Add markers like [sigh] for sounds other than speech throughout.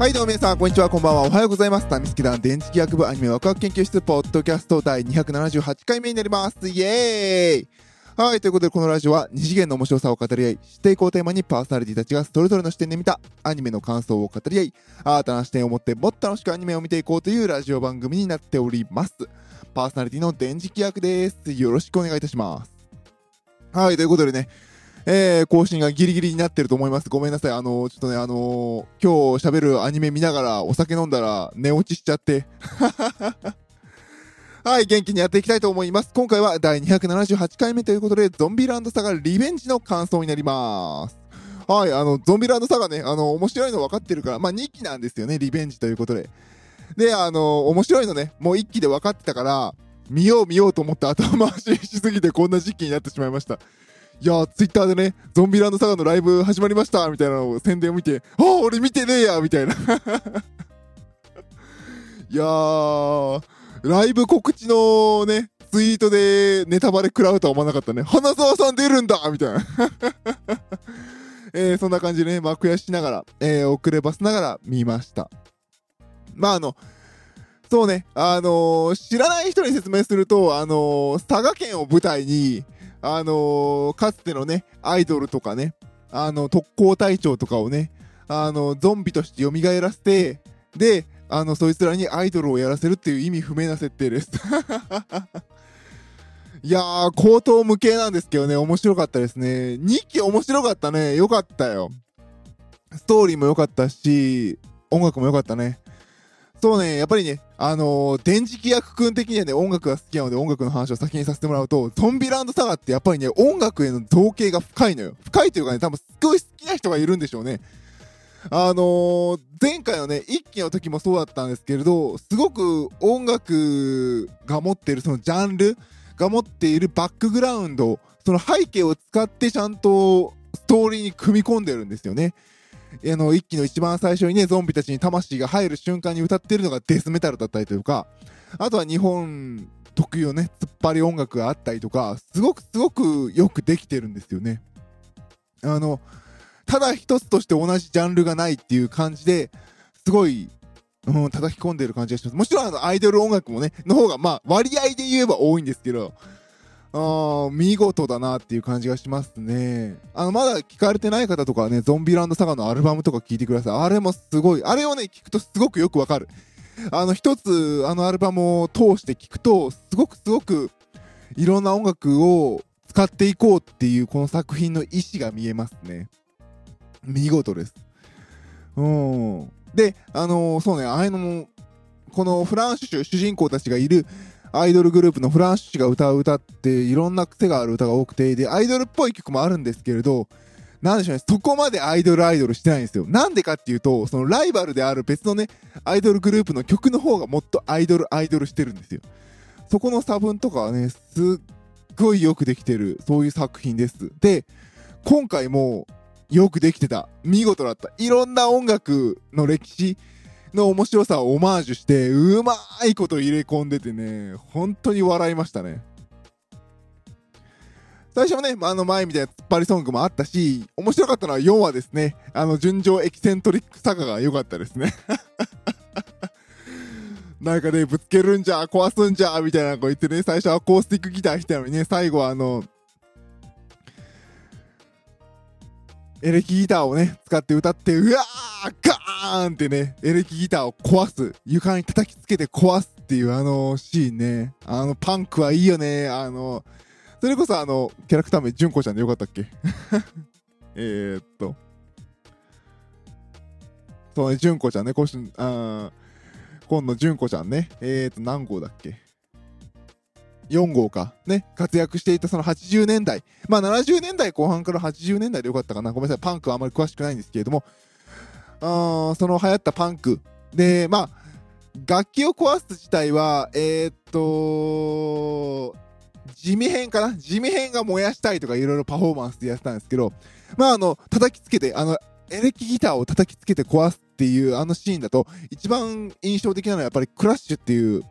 はいどうも皆さんこんにちはこんばんはおはようございますタミスキ団電磁気学部アニメワクワク研究室ポッドキャスト第278回目になりますイエーイはいということでこのラジオは二次元の面白さを語り合い知っていこうテーマにパーソナリティたちがそれぞれの視点で見たアニメの感想を語り合い新たな視点を持ってもっと楽しくアニメを見ていこうというラジオ番組になっておりますパーソナリティの電磁気学ですよろしくお願いいたしますはいということでねえー、更新がギリギリになってると思います。ごめんなさい。あのー、ちょっとね、あのー、今日喋るアニメ見ながらお酒飲んだら寝落ちしちゃって。[laughs] はい、元気にやっていきたいと思います。今回は第278回目ということで、ゾンビランドサガリベンジの感想になります。はい、あの、ゾンビランドサガね、あの、面白いの分かってるから、まあ、2期なんですよね、リベンジということで。で、あの、面白いのね、もう1期で分かってたから、見よう見ようと思って頭回ししすぎてこんな時期になってしまいました。いやツイッターでね、ゾンビランドサガのライブ始まりましたみたいなのを宣伝を見て、ああ、俺見てねえやみたいな。[laughs] いやー、ライブ告知のね、ツイートでネタバレ食らうとは思わなかったね。花澤さん出るんだみたいな。[laughs] えー、そんな感じでね、まあ、悔しながら、えー、遅ればせながら見ました。まあ、あの、そうね、あのー、知らない人に説明すると、あのー、佐賀県を舞台に、あのー、かつてのね、アイドルとかね、あの、特攻隊長とかをね、あの、ゾンビとして蘇らせて、で、あの、そいつらにアイドルをやらせるっていう意味不明な設定です。[laughs] いやー、口頭無形なんですけどね、面白かったですね。2期面白かったね。よかったよ。ストーリーも良かったし、音楽も良かったね。そうね、やっぱりね、あのー、電磁気役くん的にはね、音楽が好きなので音楽の話を先にさせてもらうと、ゾンビランドサガってやっぱりね、音楽への造形が深いのよ。深いというかね、多分すごい好きな人がいるんでしょうね。あのー、前回のね、一期の時もそうだったんですけれど、すごく音楽が持っているそのジャンルが持っているバックグラウンド、その背景を使ってちゃんとストーリーに組み込んでるんですよね。あの、一期の一番最初にね、ゾンビたちに魂が入る瞬間に歌ってるのがデスメタルだったりとか、あとは日本特有のね、突っ張り音楽があったりとか、すごくすごくよくできてるんですよね。あの、ただ一つとして同じジャンルがないっていう感じで、すごい、うん、叩き込んでる感じがします。もちろんあの、アイドル音楽もね、の方が、まあ、割合で言えば多いんですけど、あ見事だなっていう感じがしますね。あの、まだ聞かれてない方とかね、ゾンビランドサガのアルバムとか聞いてください。あれもすごい、あれをね、聞くとすごくよくわかる。あの、一つ、あのアルバムを通して聞くと、すごくすごく、いろんな音楽を使っていこうっていう、この作品の意思が見えますね。見事です。うん。で、あのー、そうね、ああいうのも、このフランス主人公たちがいる、アイドルグループのフランシュが歌う歌っていろんな癖がある歌が多くて、で、アイドルっぽい曲もあるんですけれど、なんでしょうね、そこまでアイドルアイドルしてないんですよ。なんでかっていうと、そのライバルである別のね、アイドルグループの曲の方がもっとアイドルアイドルしてるんですよ。そこの差分とかはね、すっごいよくできてる、そういう作品です。で、今回もよくできてた。見事だった。いろんな音楽の歴史、の面白さをオマージュして、うまいこと入れ込んでてね、本当に笑いましたね。最初はね、あの前みたいな突っ張りソングもあったし、面白かったのは4話ですね。あの、純情エキセントリックサガが良かったですね。[laughs] なんかね、ぶつけるんじゃ、壊すんじゃ、みたいなこと言ってね、最初はアコースティックギター来たのにね、最後はあの、エレキギターをね、使って歌って、うわーガーンってね、エレキギターを壊す。床に叩きつけて壊すっていうあのシーンね。あのパンクはいいよね。あの、それこそあの、キャラクター名、純子ちゃんでよかったっけ？[laughs] えっと。そうね、純子ちゃんね、今週、あ今度純子ちゃんね。えーと、何号だっけ？4号か、ね、活躍していたその80年代、まあ70年代後半から80年代でよかったかな。ごめんなさい、パンクはあまり詳しくないんですけれども、あその流行ったパンク。で、まあ、楽器を壊す自体は、えー、っと、地味編かな。地味編が燃やしたいとかいろいろパフォーマンスでやってたんですけど、まああの、叩きつけて、あの、エレキギターを叩きつけて壊すっていうあのシーンだと、一番印象的なのはやっぱりクラッシュっていう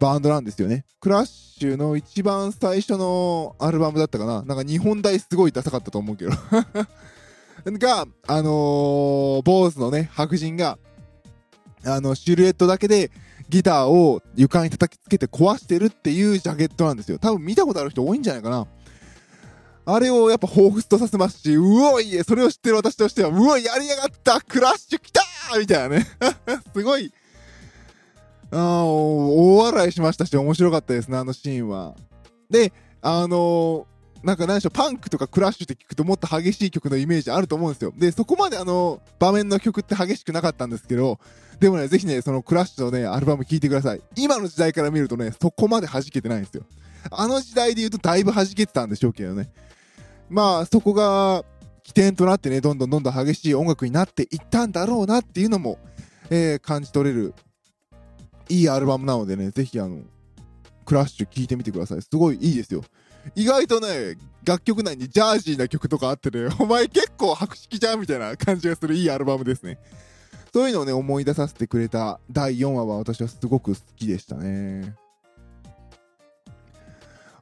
バンドなんですよね。クラッシュの一番最初のアルバムだったかななんか日本大すごいダサかったと思うけど [laughs] が、あのー、坊主のね、白人が、あの、シルエットだけでギターを床に叩きつけて壊してるっていうジャケットなんですよ。多分見たことある人多いんじゃないかな。あれをやっぱ彷彿とさせますし、うおいえそれを知ってる私としては、うおいやりやがったクラッシュ来たーみたいなね。[laughs] すごい、あ大笑いしましたし、面白かったですね、あのシーンは。で、あのー、なんか何でしょう、パンクとかクラッシュって聞くともっと激しい曲のイメージあると思うんですよ。で、そこまであの、場面の曲って激しくなかったんですけど、でもね、ぜひね、そのクラッシュのね、アルバム聴いてください。今の時代から見るとね、そこまで弾けてないんですよ。あの時代で言うとだいぶ弾けてたんでしょうけどね。まあ、そこが起点となってね、どんどんどんどん激しい音楽になっていったんだろうなっていうのも、えー、感じ取れる、いいアルバムなのでね、ぜひあの、クラッシュ聴いてみてください。すごいいいですよ。意外とね、楽曲内にジャージーな曲とかあってね、[laughs] お前結構白色じゃんみたいな感じがするいいアルバムですね。そういうのをね、思い出させてくれた第4話は私はすごく好きでしたね。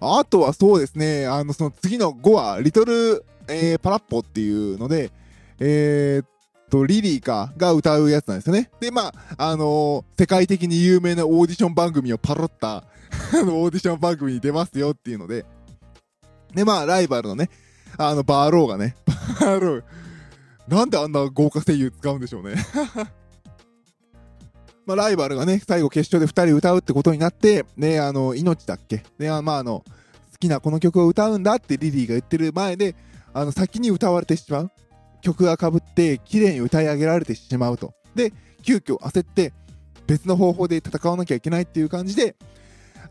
あとはそうですね、あの、その次の5話、リトル、えー、パラッポっていうので、えー、っと、リリーか、が歌うやつなんですよね。で、まあ、あのー、世界的に有名なオーディション番組をパロった [laughs] あの、オーディション番組に出ますよっていうので、で、まあ、ライバルのね、あの、バーローがね、[laughs] バーロー、なんであんな豪華声優使うんでしょうね [laughs] まあ、ライバルがね、最後決勝で2人歌うってことになって、ね、あの、命だっけね、まあ、あの、好きなこの曲を歌うんだってリリーが言ってる前で、あの、先に歌われてしまう。曲がかぶって、綺麗に歌い上げられてしまうと。で、急遽焦って、別の方法で戦わなきゃいけないっていう感じで、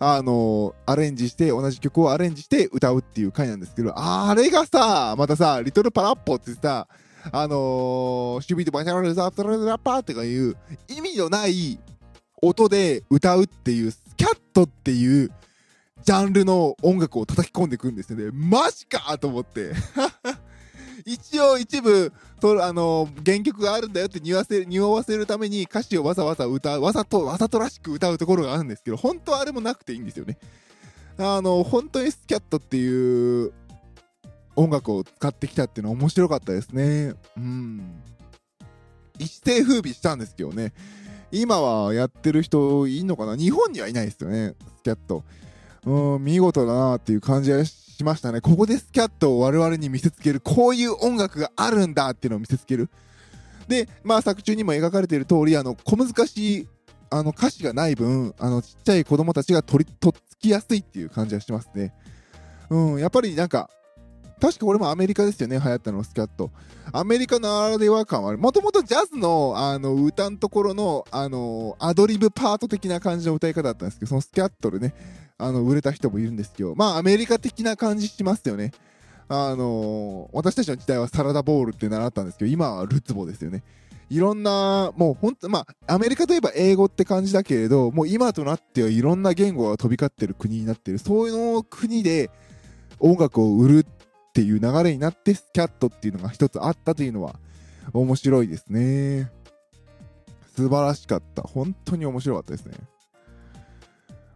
あのアレンジして、同じ曲をアレンジして歌うっていう回なんですけど、あれがさ、またさ、リトルパラッポってさ、あのー、守備でバシャラルザプララパーってかいう意味のない音で歌うっていうスキャットっていうジャンルの音楽を叩き込んでいくんですよね。マジかと思って。一応一部とあの原曲があるんだよって匂わせ匂わせるために歌詞をわざわざ歌うわざとわざとらしく歌うところがあるんですけど本当はあれもなくていいんですよねあの本当にスキャットっていう音楽を使ってきたっていうのは面白かったですね。うん。一世風靡したんですけどね。今はやってる人いんのかな？日本にはいないですよね、スキャット。うん、見事だなっていう感じがしましたね。ここでスキャットを我々に見せつける、こういう音楽があるんだっていうのを見せつける。で、まあ作中にも描かれている通り、あの、小難しいあの歌詞がない分、あのちっちゃい子供たちが取りとっつきやすいっていう感じがしますね。うん、やっぱりなんか、確かこれもアメリカですよね、流行ったの、スキャット。アメリカならでは感はある。もともとジャズの、あの、歌のところの、あの、アドリブパート的な感じの歌い方だったんですけど、そのスキャットでね、あの、売れた人もいるんですけど、まあ、アメリカ的な感じしますよね。あの私たちの時代はサラダボールって習ったんですけど、今はルツボですよね。いろんな、もう本当、まあ、アメリカといえば英語って感じだけれど、もう今となってはいろんな言語が飛び交ってる国になってる、そういうの国で音楽を売るっていう流れになってスキャットっていうのが一つあったというのは面白いですね。素晴らしかった。本当に面白かったですね。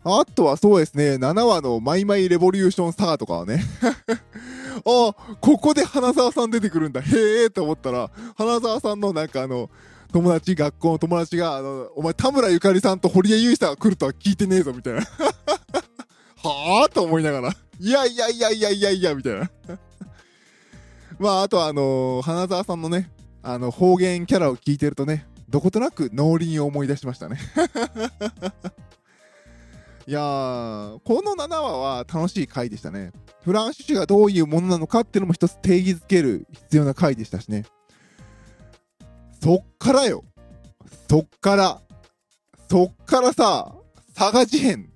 あとはそうですね、7話のマイマイレボリューションサガとかはね。[laughs] あ、ここで花沢さん出てくるんだ、へえと思ったら、花沢さんのなんかあの、友達、学校の友達が、あの、お前田村ゆかりさんと堀江由衣さんが来るとは聞いてねえぞ、みたいな。[laughs] はぁと思いながら。いやいやいやいやいやいや、みたいな。[laughs] まあ、あとはあのー、花澤さんのね、あの、方言キャラを聞いてるとね、どことなく農林を思い出しましたね。いやー、この7話は楽しい回でしたね。フランシュ種がどういうものなのかっていうのも一つ定義づける必要な回でしたしね。そっからよ。そっから。そっからさ、佐賀事変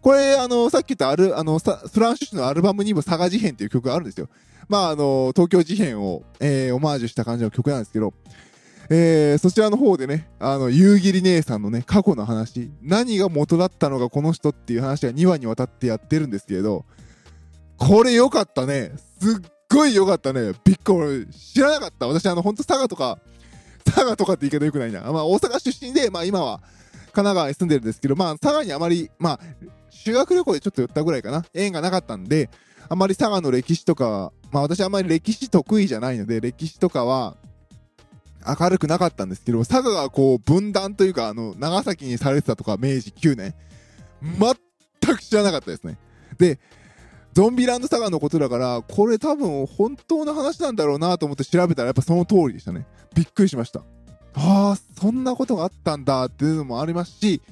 これ、あの、さっき言ったある、あの、フランシュ種のアルバムにも佐賀事変っていう曲があるんですよ。まあ、あの、東京事変を、えー、オマージュした感じの曲なんですけど、えー、そちらの方でね、あの、夕霧姉さんのね、過去の話、何が元だったのかこの人っていう話が2話にわたってやってるんですけれど、これ良かったね。すっごい良かったね。びっくり。知らなかった。私、あの、ほんと佐賀とか、佐賀とかって言い方良くないな。まあ、大阪出身で、まあ今は神奈川に住んでるんですけど、まあ、佐賀にあまり、まあ、修学旅行でちょっと寄ったぐらいかな。縁がなかったんで、あまり佐賀の歴史とか、まあ私あんまり歴史得意じゃないので、歴史とかは、明るくなかったんですけど、佐賀がこう分断というか、あの、長崎にされてたとか、明治9年、全く知らなかったですね。で、ゾンビランド佐賀のことだから、これ多分本当の話なんだろうなと思って調べたらやっぱその通りでしたね。びっくりしました。ああ、そんなことがあったんだっていうのもありますし、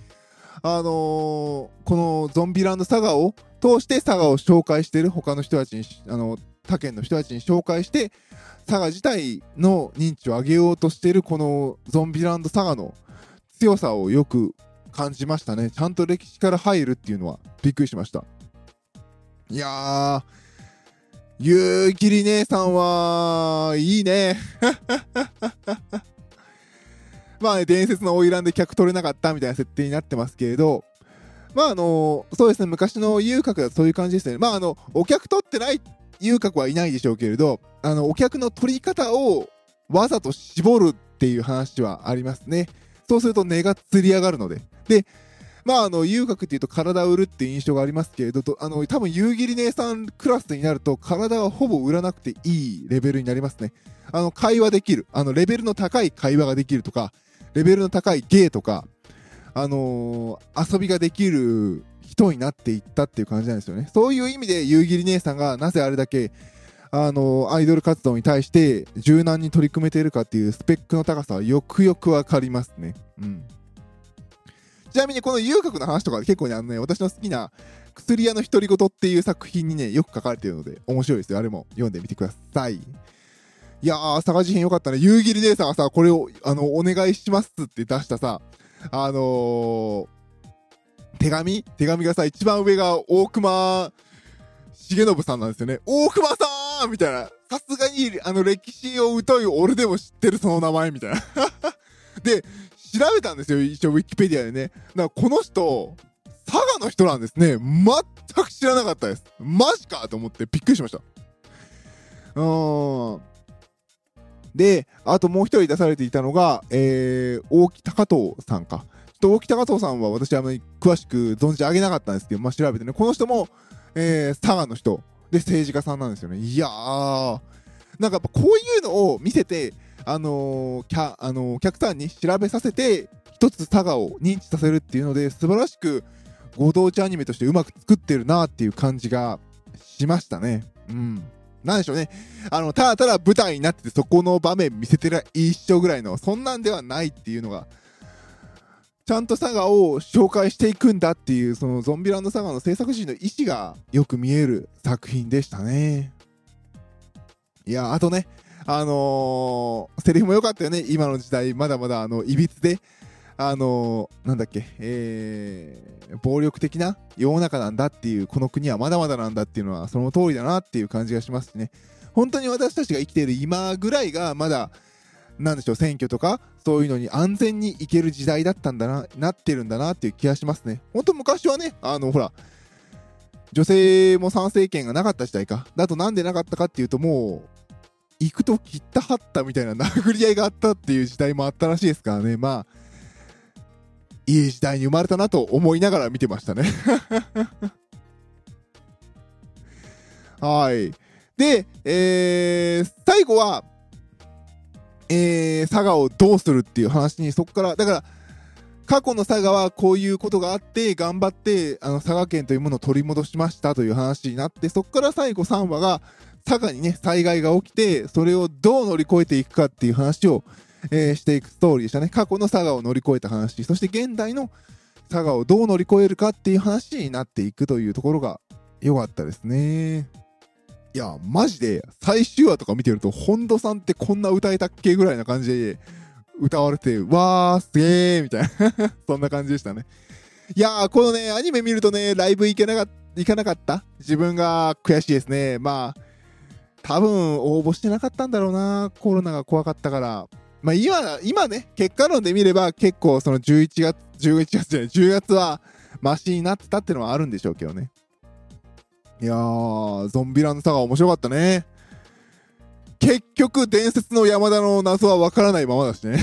あのー、このゾンビランド佐賀を通して佐賀を紹介している他の人たちに、あの、他県の人たちに紹介して、佐賀自体の認知を上げようとしているこのゾンビランド佐賀の強さをよく感じましたね。ちゃんと歴史から入るっていうのはびっくりしました。いやー、ゆうきり姉さんは、いいね。[laughs] まあね、伝説の花魁で客取れなかったみたいな設定になってますけれど、まああの、そうですね、昔の遊郭だとそういう感じですね。まああの、お客取ってないっ遊郭はいないでしょうけれど、あの、お客の取り方をわざと絞るっていう話はありますね。そうすると値が釣り上がるので。で、まあ、あの、遊郭っていうと体を売るっていう印象がありますけれど、あの、多分、夕霧姉さんクラスになると、体はほぼ売らなくていいレベルになりますね。あの、会話できる。あの、レベルの高い会話ができるとか、レベルの高い芸とか、あのー、遊びができる人になっていったっていう感じなんですよね。そういう意味で、夕霧姉さんがなぜあれだけ、あの、アイドル活動に対して柔軟に取り組めているかっていうスペックの高さはよくよくわかりますね。うん。ちなみにこの遊郭の話とか結構ね、あのね、私の好きな薬屋の独り言っていう作品にね、よく書かれているので面白いですよ。あれも読んでみてください。いやー、探し編よかったね。夕霧姉さんがさ、これを、あの、お願いしますって出したさ、あのー、手紙？手紙がさ、一番上が大熊重信さんなんですよね。大熊さんみたいな。さすがに、あの、歴史を疎い俺でも知ってるその名前みたいな。[laughs] で、調べたんですよ、一応ウィキペディアでね。だからこの人、佐賀の人なんですね。全く知らなかったです。マジかと思ってびっくりしました。うーん。で、あともう一人出されていたのが、えー、大木高藤さんか。と大木高藤さんは私はあまり詳しく存じ上げなかったんですけど、まあ、調べてね、この人も、えー、佐賀の人で政治家さんなんですよね。いやー、なんかやっぱこういうのを見せて、あのー、キャ、あのー、お客さんに調べさせて、一つ佐賀を認知させるっていうので、素晴らしく、ご当地アニメとしてうまく作ってるなっていう感じがしましたね。うん。なんでしょうね。あの、ただただ舞台になっててそこの場面見せてら一緒ぐらいの、そんなんではないっていうのが、ちゃんと佐賀を紹介していくんだっていう、そのゾンビランド佐賀の制作陣の意思がよく見える作品でしたね。いや、あとね、あのー、セリフも良かったよね。今の時代、まだまだ、あの、いびつで、あのー、なんだっけ、えー、暴力的な世の中なんだっていう、この国はまだまだなんだっていうのは、その通りだなっていう感じがしますしね。本当に私たちが生きている今ぐらいが、まだ、なんでしょう、選挙とか、そういうのに安全に行ける時代だったんだな、なってるんだなっていう気がしますね。本当昔はね、あの、ほら、女性も参政権がなかった時代か。だとなんでなかったかっていうと、もう、行くと切ったはったみたいな殴り合いがあったっていう時代もあったらしいですからね。まあ、いい時代に生まれたなと思いながら見てましたね [laughs] はい。で、えー、最後は、えー、佐賀をどうするっていう話に、そこから、だから、過去の佐賀はこういうことがあって、頑張って、あの、佐賀県というものを取り戻しましたという話になって、そこから最後3話が、佐賀にね、災害が起きて、それをどう乗り越えていくかっていう話を、えー、していくストーリーでしたね。過去の佐賀を乗り越えた話、そして現代の佐賀をどう乗り越えるかっていう話になっていくというところが良かったですね。いや、マジで最終話とか見てると、本土さんってこんな歌えたっけぐらいな感じで歌われて、わー、すげーみたいな [laughs] そんな感じでしたね。いやー、このね、アニメ見るとね、ライブ行けなかった、行かなかった自分が悔しいですね。まあ、多分応募してなかったんだろうな。コロナが怖かったから。まあ今、今ね、結果論で見れば結構その11月、11月じゃない、10月はマシになってたってのはあるんでしょうけどね。いやー、ゾンビランドサガ面白かったね。結局、伝説の山田の謎はわからないままだしね。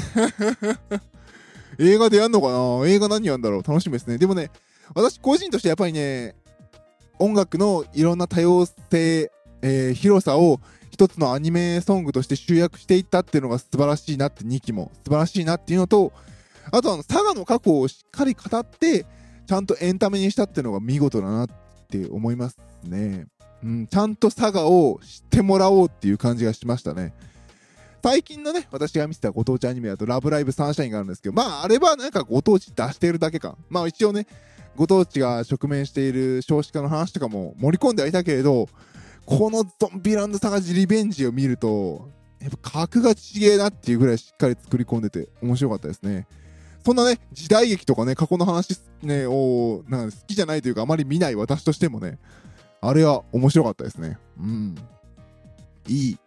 [laughs] 映画でやんのかな？映画何やんだろう？楽しみですね。でもね、私個人としてやっぱりね、音楽のいろんな多様性えー、広さを一つのアニメソングとして集約していったっていうのが素晴らしいなって2期も素晴らしいなっていうのと、あとあの、佐賀の過去をしっかり語って、ちゃんとエンタメにしたっていうのが見事だなって思いますね。うん、ちゃんと佐賀を知ってもらおうっていう感じがしましたね。最近のね、私が見てたご当地アニメだと、ラブライブサンシャインがあるんですけど、まあ、あれはなんかご当地出しているだけか。まあ、一応ね、ご当地が直面している少子化の話とかも盛り込んではいたけれど、このゾンビランドサガジリベンジを見ると、やっぱ格が違えなっていうぐらいしっかり作り込んでて面白かったですね。そんなね、時代劇とかね、過去の話ね、を、なん好きじゃないというか、あまり見ない私としてもね、あれは面白かったですね。うん。いい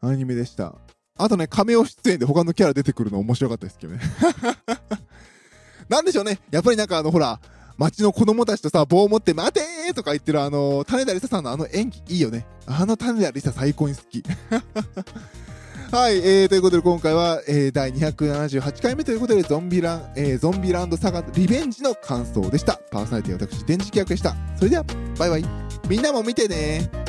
アニメでした。あとね、亀尾出演で他のキャラ出てくるの面白かったですけどね。[laughs] なんでしょうね。やっぱりなんかあの、ほら、町の子供たちとさ、棒を持って待てーとか言ってるあの、種田理沙さんのあの演技いいよね。あの種田理沙最高に好き。はい、えー、ということで今回は、えー、第278回目ということでゾンビラン、えー、ゾンビランドサガリベンジの感想でした。パーソナリティ私、電磁気役でした。それでは、バイバイ。みんなも見てね